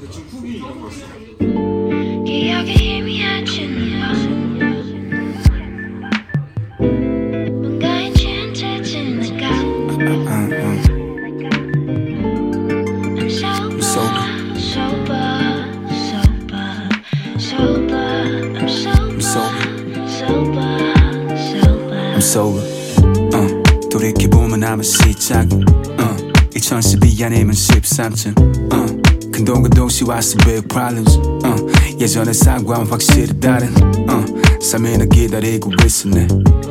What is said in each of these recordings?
대충 후기 이런 거였어. 기 근동과 동시 왔어 big problems uh, 예전의 상과는 확실히 다른 uh, 삶을 기다리고 있었네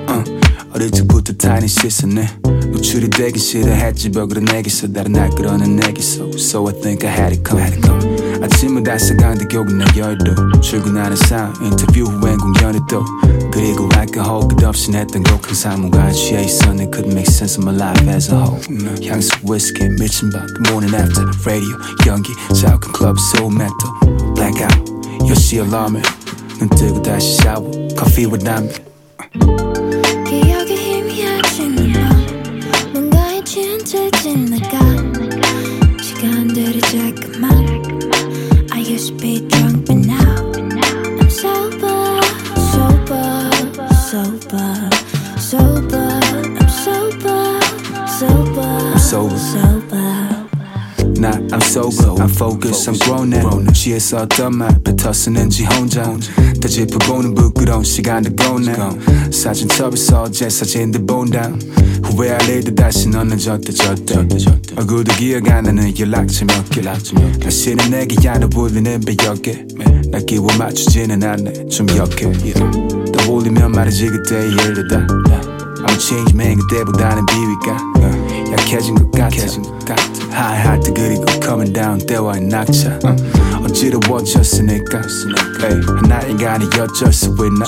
uh, 어릴 적부터 타인이 씻었네 노출이 되기 싫어했지 벽으로 내게서 다른 날 끌어낸 내게서 So I think I had it come, had it come. 아침마다 사강대 교근 내 열도 출근하는 삶 인터뷰 후엔 공연을 또 그리고 알코올 끝없이 냈던 곡한 사무가 취해 있었네. Couldn't make sense of my life as a whole. 향수 위스키 미친 밤. The morning after radio 연기 자욱한 클럽 soul metal blackout 10시 알람에 눈 뜨고 다시 샤워 커피와 담배 Focused, I'm grown now 취해서 어떤 말 뱉었었는지 혼자. 다 짚어보는 부끄러운 시간도 gone now 사진첩에서 어제 사진들 본다. 후회할 일도 다시 너는 졌다 졌다 얼굴도 기억 안 나는 연락처 몇개. 다시는 내게 안아 불리는 배역에. 나 끼워 맞추지는 않네. 좀 역해. 떠올리면 말이지 그때의 일들다. I'm a change man 그때보다는 비위가 약해진 것 같아 High high 때 그리고 coming down 때와의 낙차 어지러워졌으니까 에이, 하나 인간이 어쩔 수 있나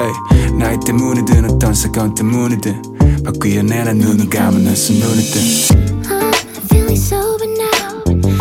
에이, 나이 때문에 든 어떤 사건 때문이든 바뀌어내 난 눈을 감으면 눈을 뜬 I'm feeling sober now.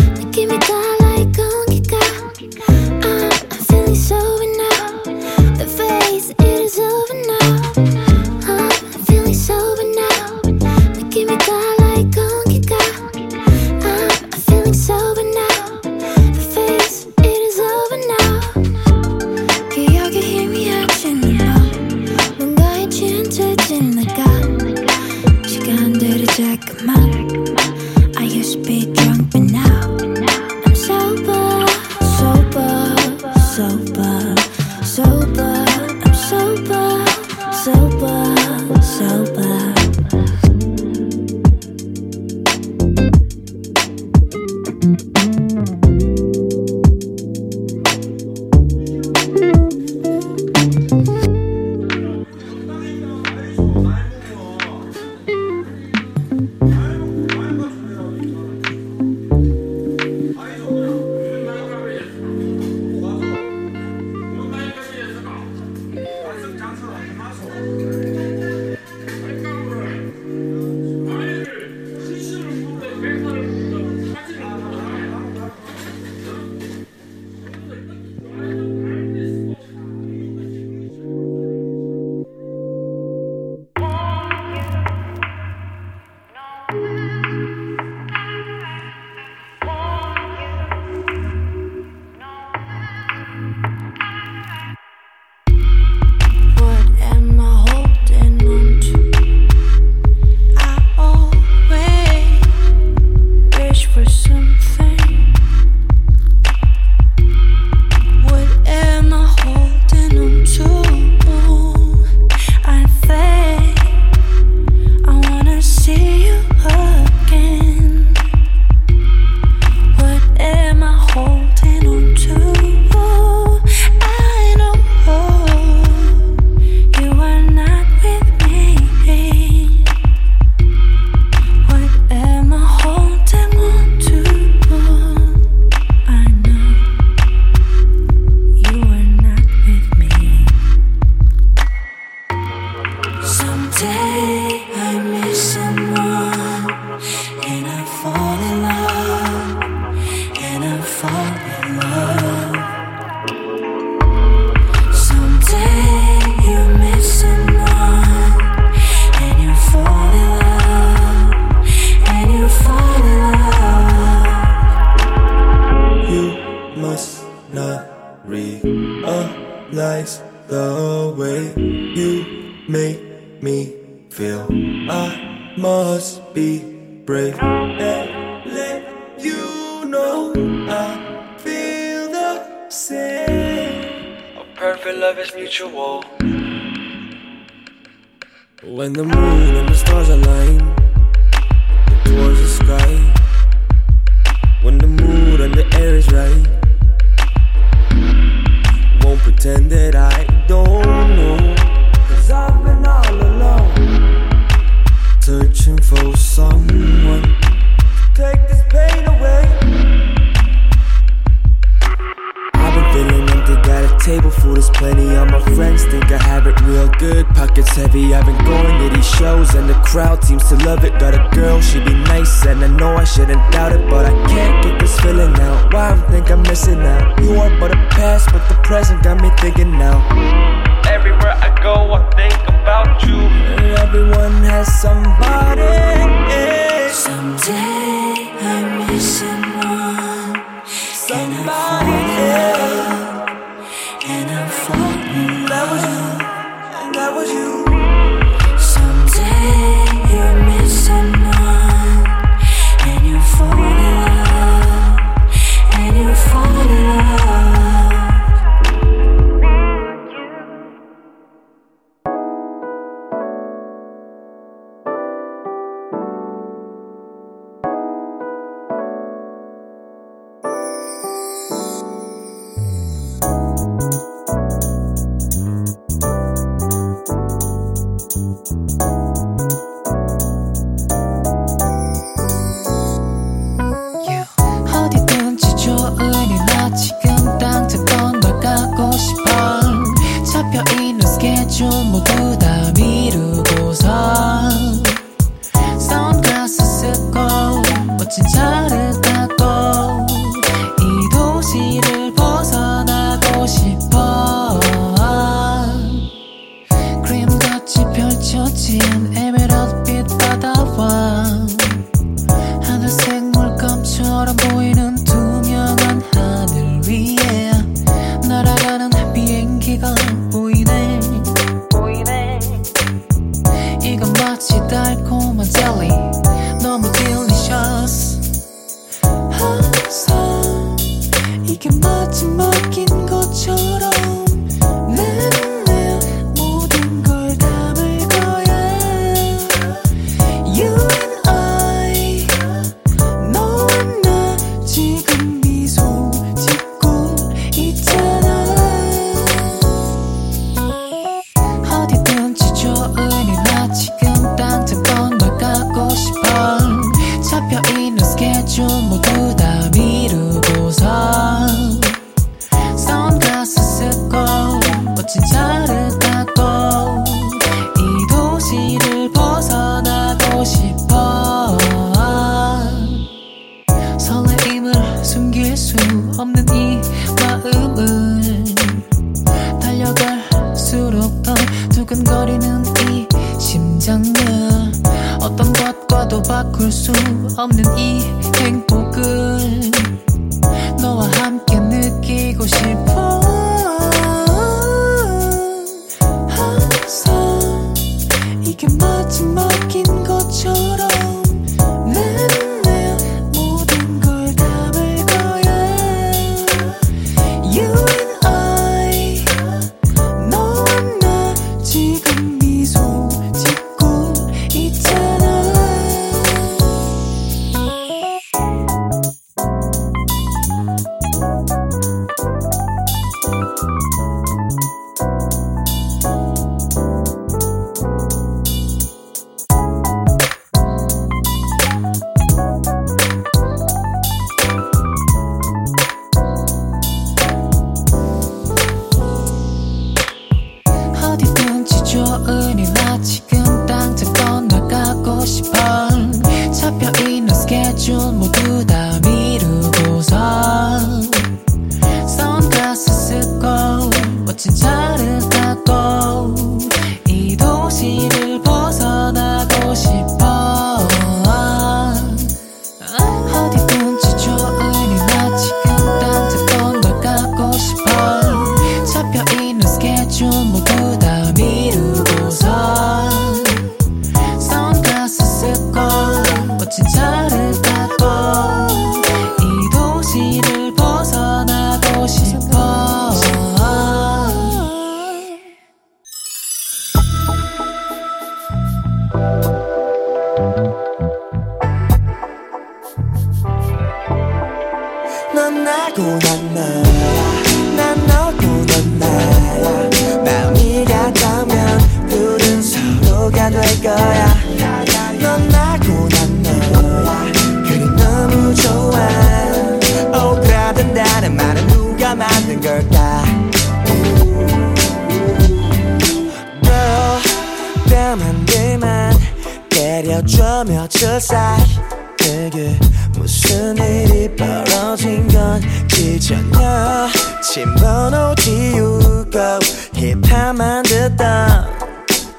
전혀 침번호 지우고 힙합만 듣던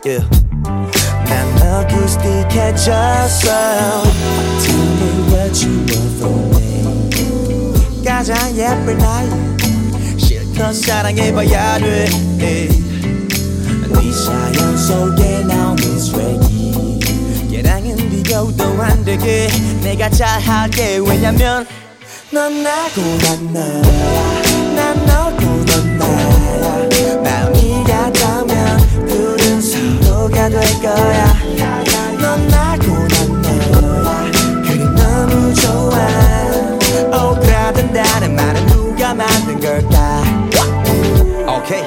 yeah. 난 어쿠스틱해졌어. Tell me what you want from me 가장 예쁠 나이 실컷 사랑해봐야 돼. 네 사연 속에 나오는 스웨기 걔랑은 비교도 안 되게 내가 잘할게. 왜냐면 넌 나고 난 너야. 난 너고 넌 나야. 마음이 같다면 둘은 서로가 될 거야. 넌 나고 난 너야. 그게 너무 좋아. 오그라든다는 말은 누가 만든 걸까? 오케이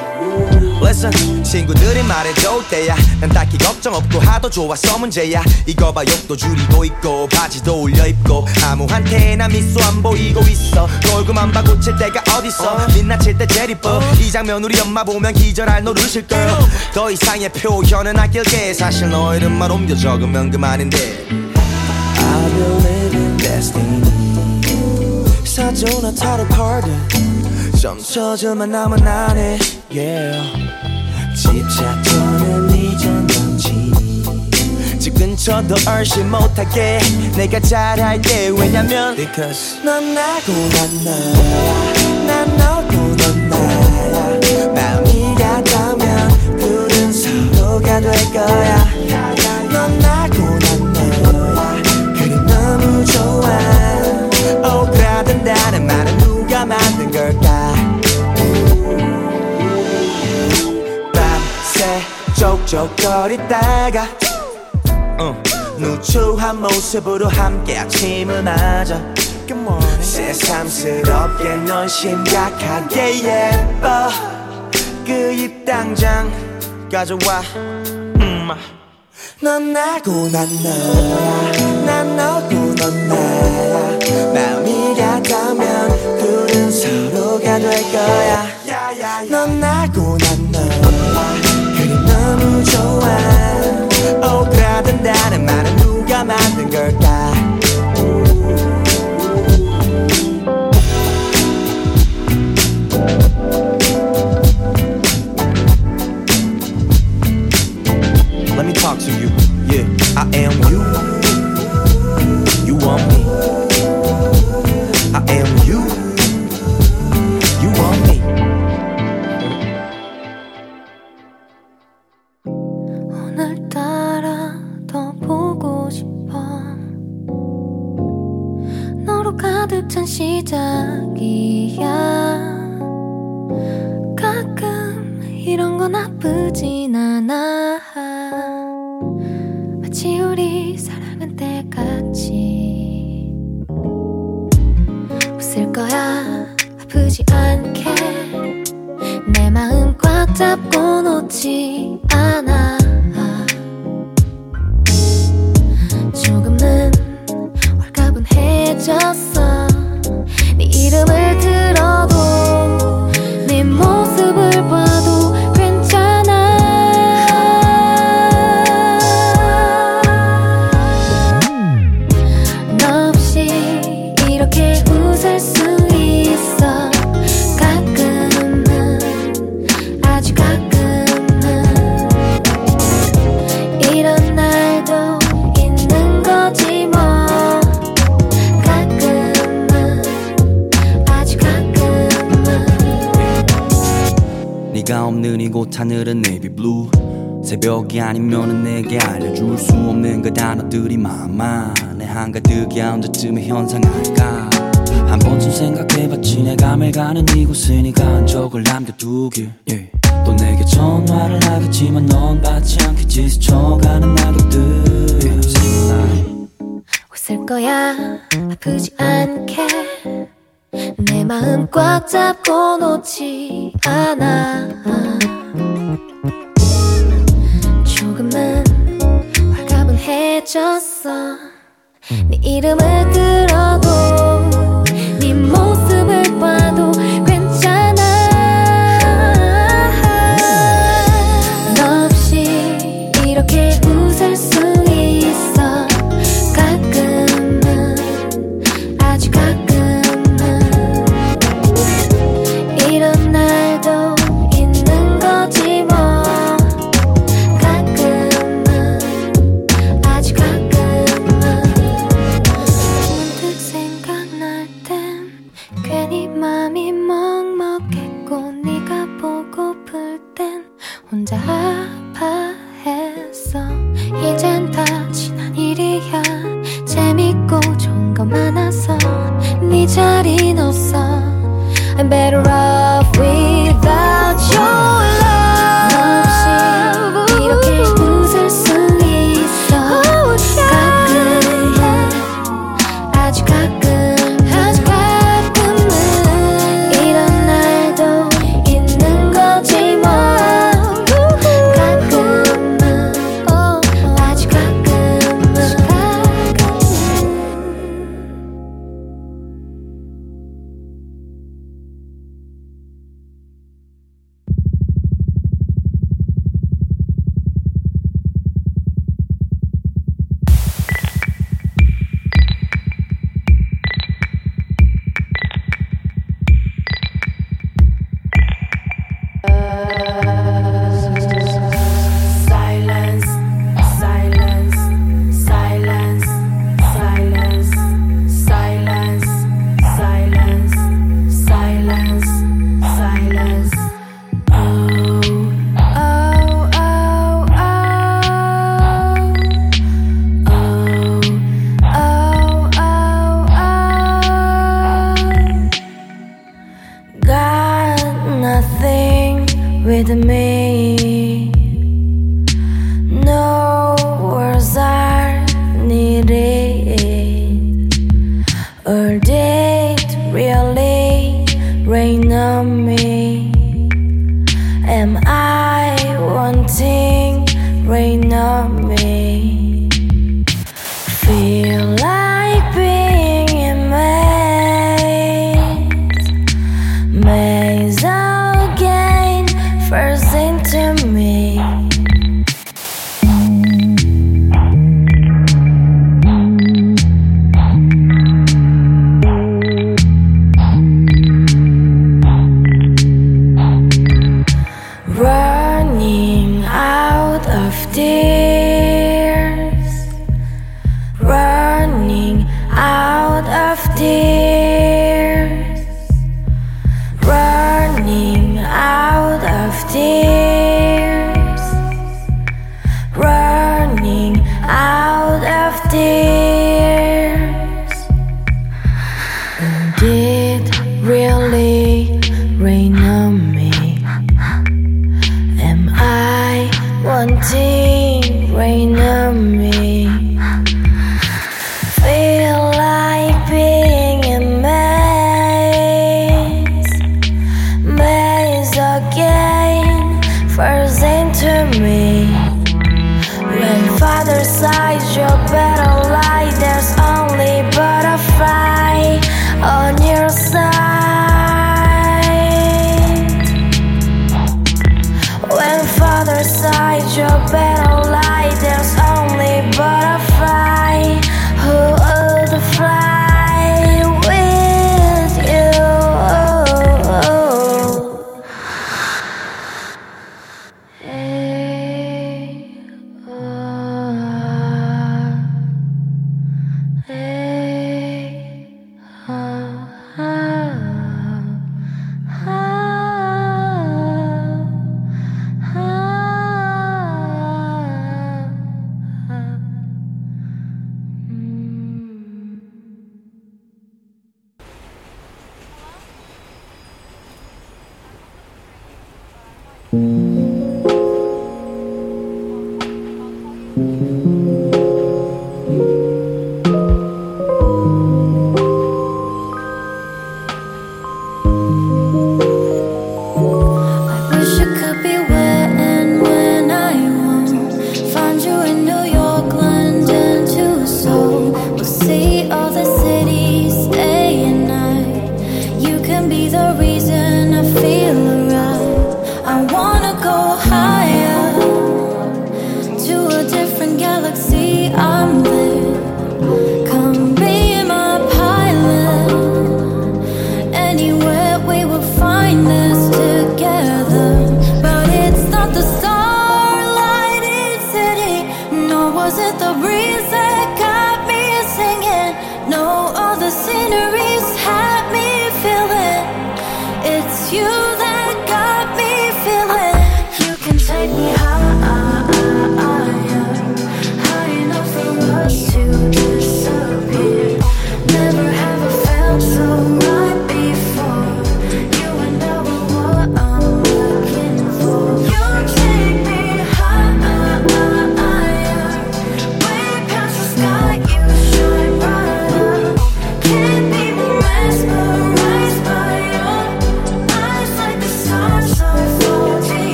Listen 친구들이 말해도 때야? 난 딱히 걱정 없고 하도 좋아서 문제야. 이거 봐 욕도 줄이고 있고 바지도 올려 입고. 아무한테나 미소 안 보이고 있어. 얼굴만 봐 고칠 때가 어딨어? 민낯일 때 제일 이뻐 이 장면 우리 엄마 보면 기절할 노릇일 걸더 이상의 표현은 아낄게. 사실 너 이름만 옮겨 적으면 그만인데. I believe in destiny. 사조나 타로 카드 좀 쳐주면 나만 안해 yeah. 집착조는 이전 정치 집 근처도 얼씬 못하게 내가 잘할게. 왜냐면 Because 넌 나고 난 너야. 난 너고 넌 나야. 마음이 같다면 둘은 서로가 될 거야. 넌 나고 난 너야. 그게 너무 좋아. 오그라든다는 말은 누가 만 쪽쪽거리다가 어, 누추한 모습으로 함께 아침을 맞아 새삼스럽게 넌 심각하게 예뻐. 그 입 당장 가져와. 음. 넌 나고 난 너야. 난 너고 넌 나야. 마음이 같다면 둘은 서로가 될 거야 받지 않겠지 스쳐가는 낙엽들. 웃을 거야. 아프지 않게. 내 마음 꽉 잡고 놓지 않아. 조금은 화가 분해졌어. 네 이름을 들어도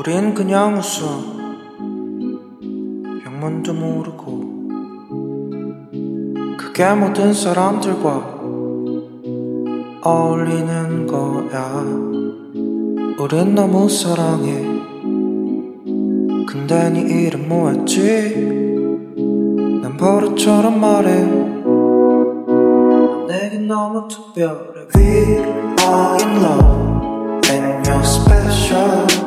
우린 그냥 웃어. 영문도 모르고 그게 모든 사람들과 어울리는 거야. 우린 너무 사랑해. 근데 네 이름 뭐였지? 난 버릇처럼 말해. 내겐 너무 특별해. We are in love and you're special.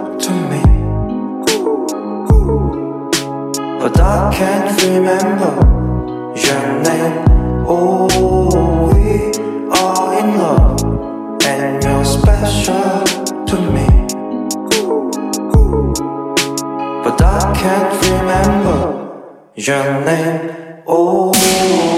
but I can't remember your name. Oh, we are in love, and you're special to me. But I can't remember your name. Oh.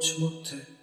noć motyl.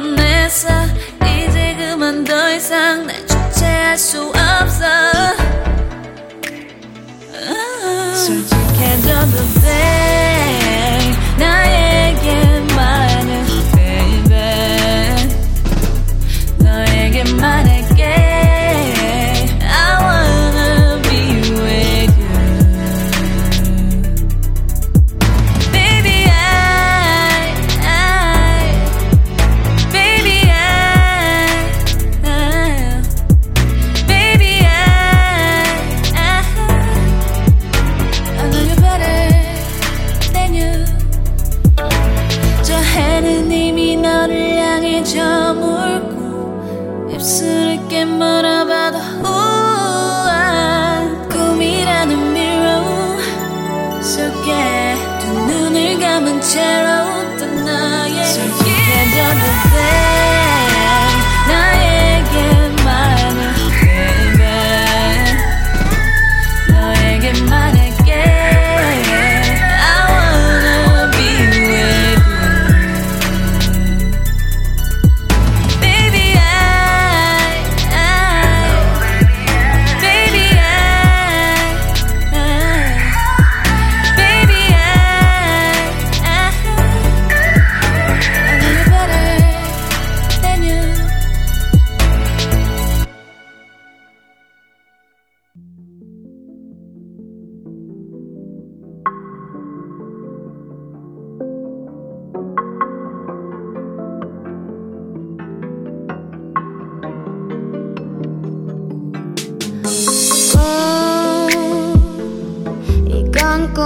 뻔했어 이제 그만 더 이상 날 주체할 수 없어. 아, 솔직해져도 돼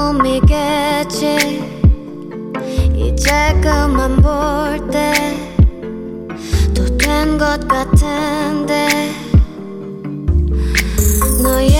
꿈이겠지. 이제 그만 볼 때 또 된 것 같은데 너의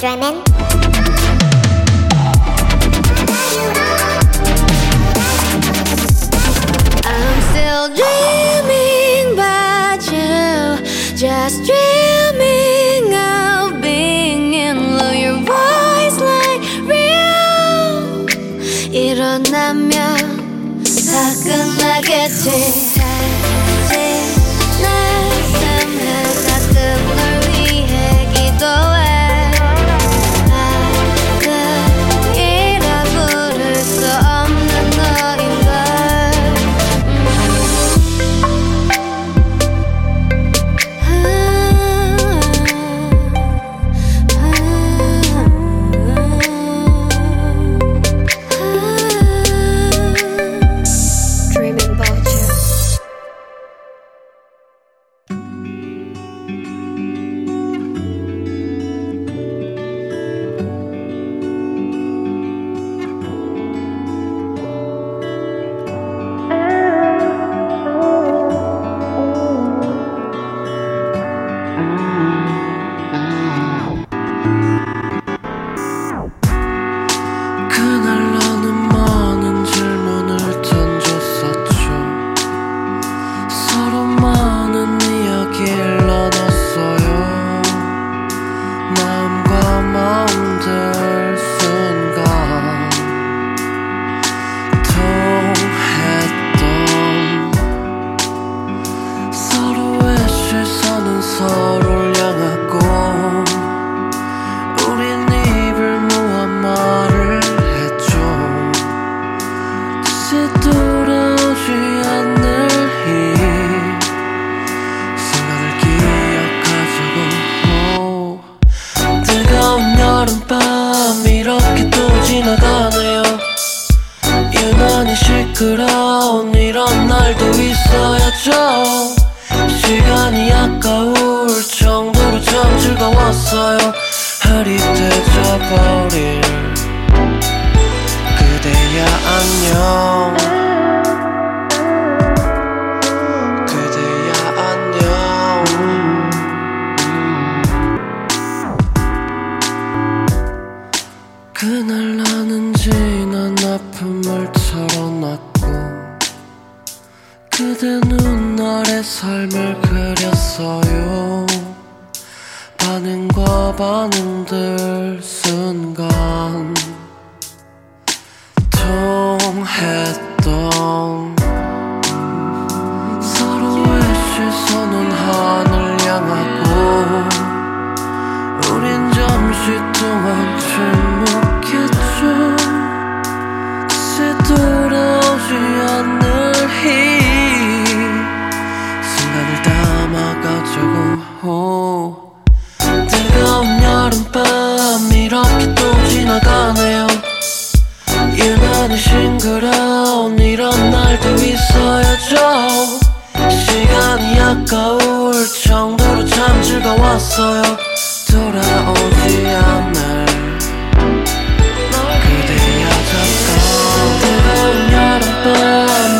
Drummond. 없어요. 흐릿해져 버릴 그대야 안녕. 그날 나는 지난 아픔을 털어놨고 그대 눈알의 삶을 그렸어요. 반응과 반응들 순간 통했던 서로의 시선은 하늘 향하고 우린 잠시 동안 침묵했죠. 다시 돌아오지 않을 힘 밤 이렇게 또 지나가네요. 유난히 싱그러운 이런 날도 있어야죠. 시간이 아까울 정도로 참 즐거웠어요. 돌아오지 않을 그대여 졌던 뜨거운 여름밤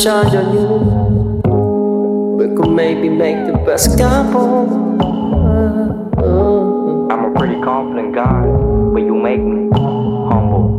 shine on you. We could maybe make the best couple. I'm a pretty confident guy, but you make me humble.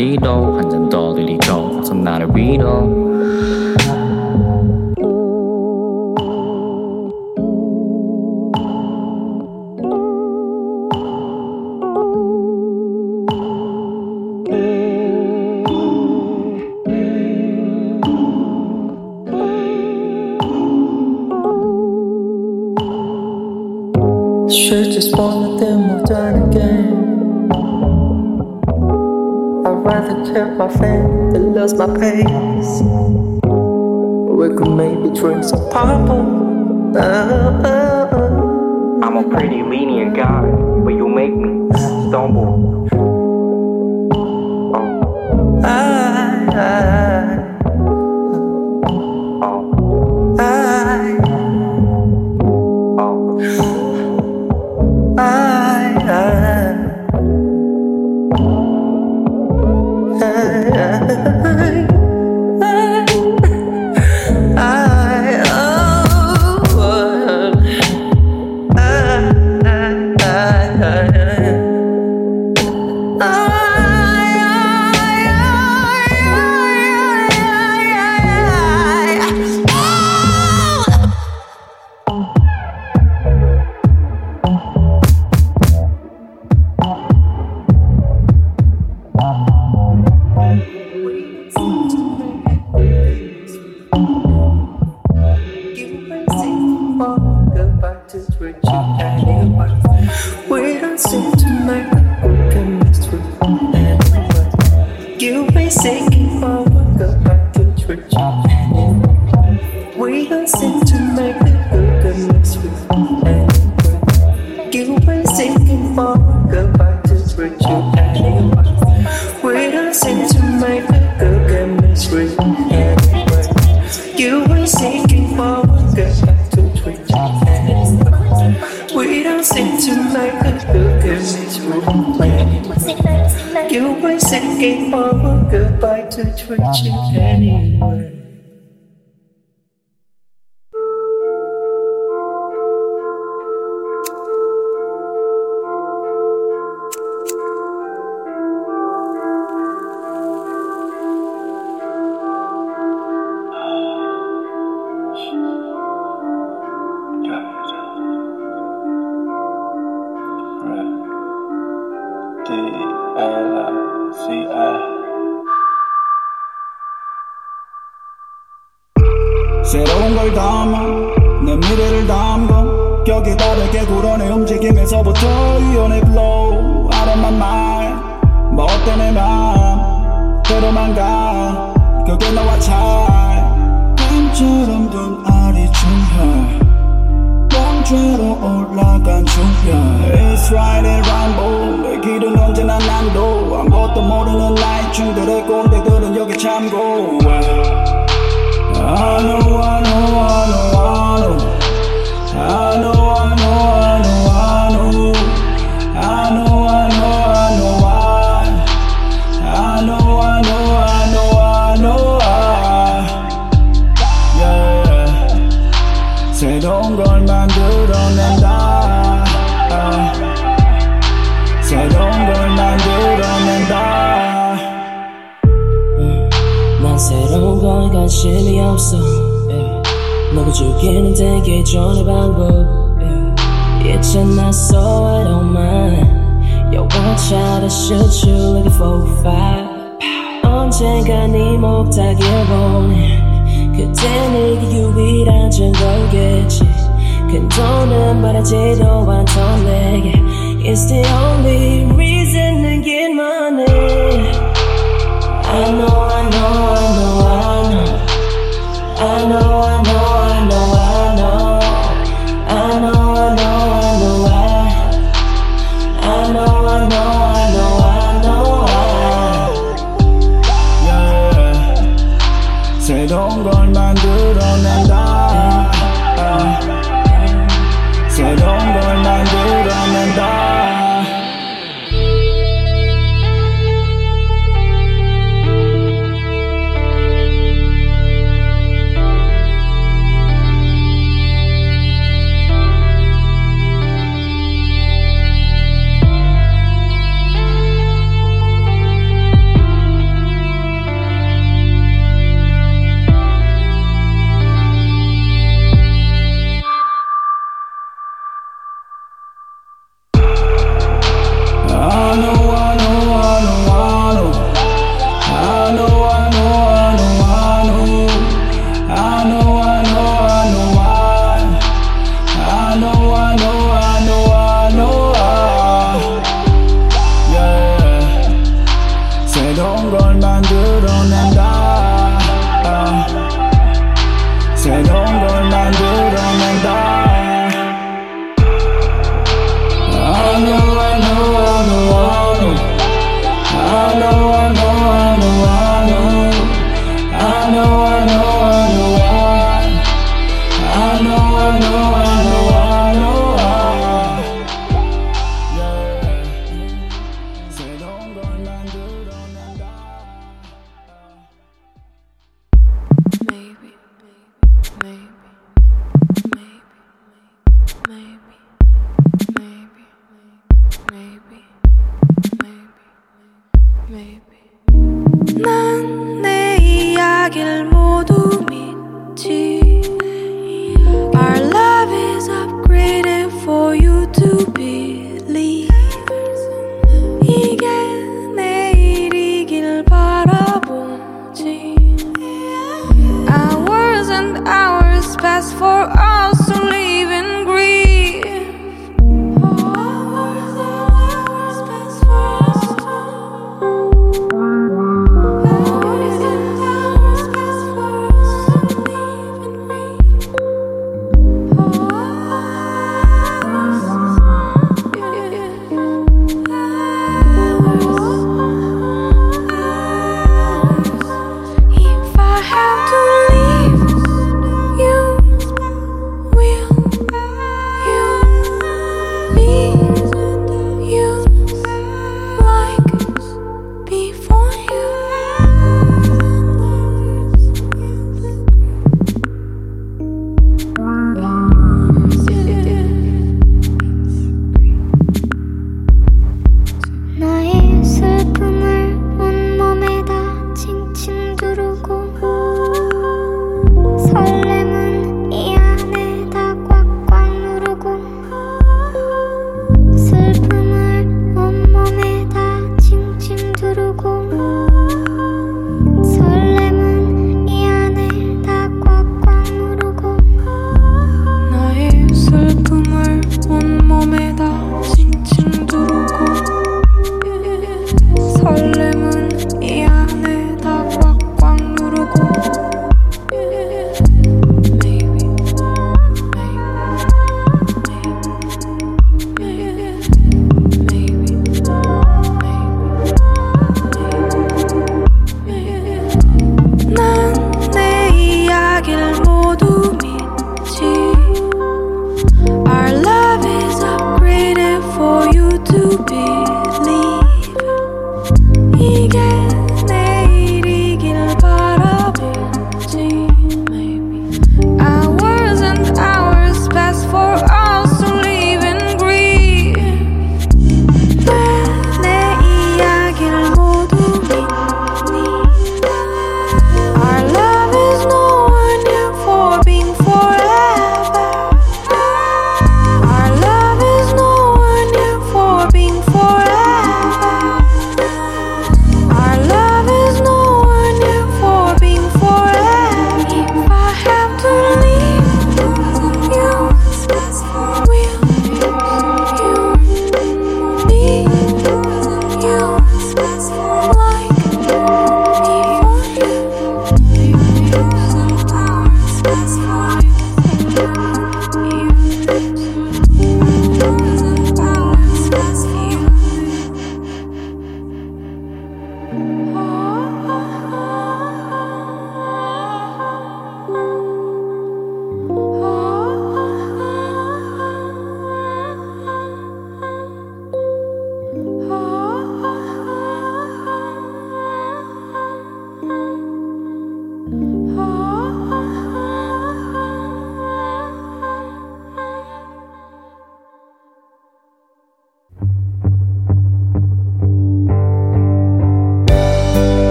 뒤로 한잔더 들이죠? 어서 나를 위로 refletir 의미 없어 yeah. 되게 좋은 방법 yeah. so I don't mind. Yo watch out I shoot you like a 4-5 언젠가 네 목탁에 오네 그때 내게 유일한 증거겠지. 큰 돈은 말하지도 않던 내게. It's the only reason to get money I know I know. I know I'm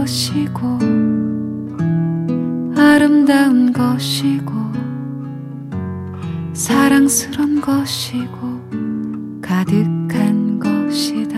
것이고 아름다운 것이고 사랑스런 것이고 가득한 것이다.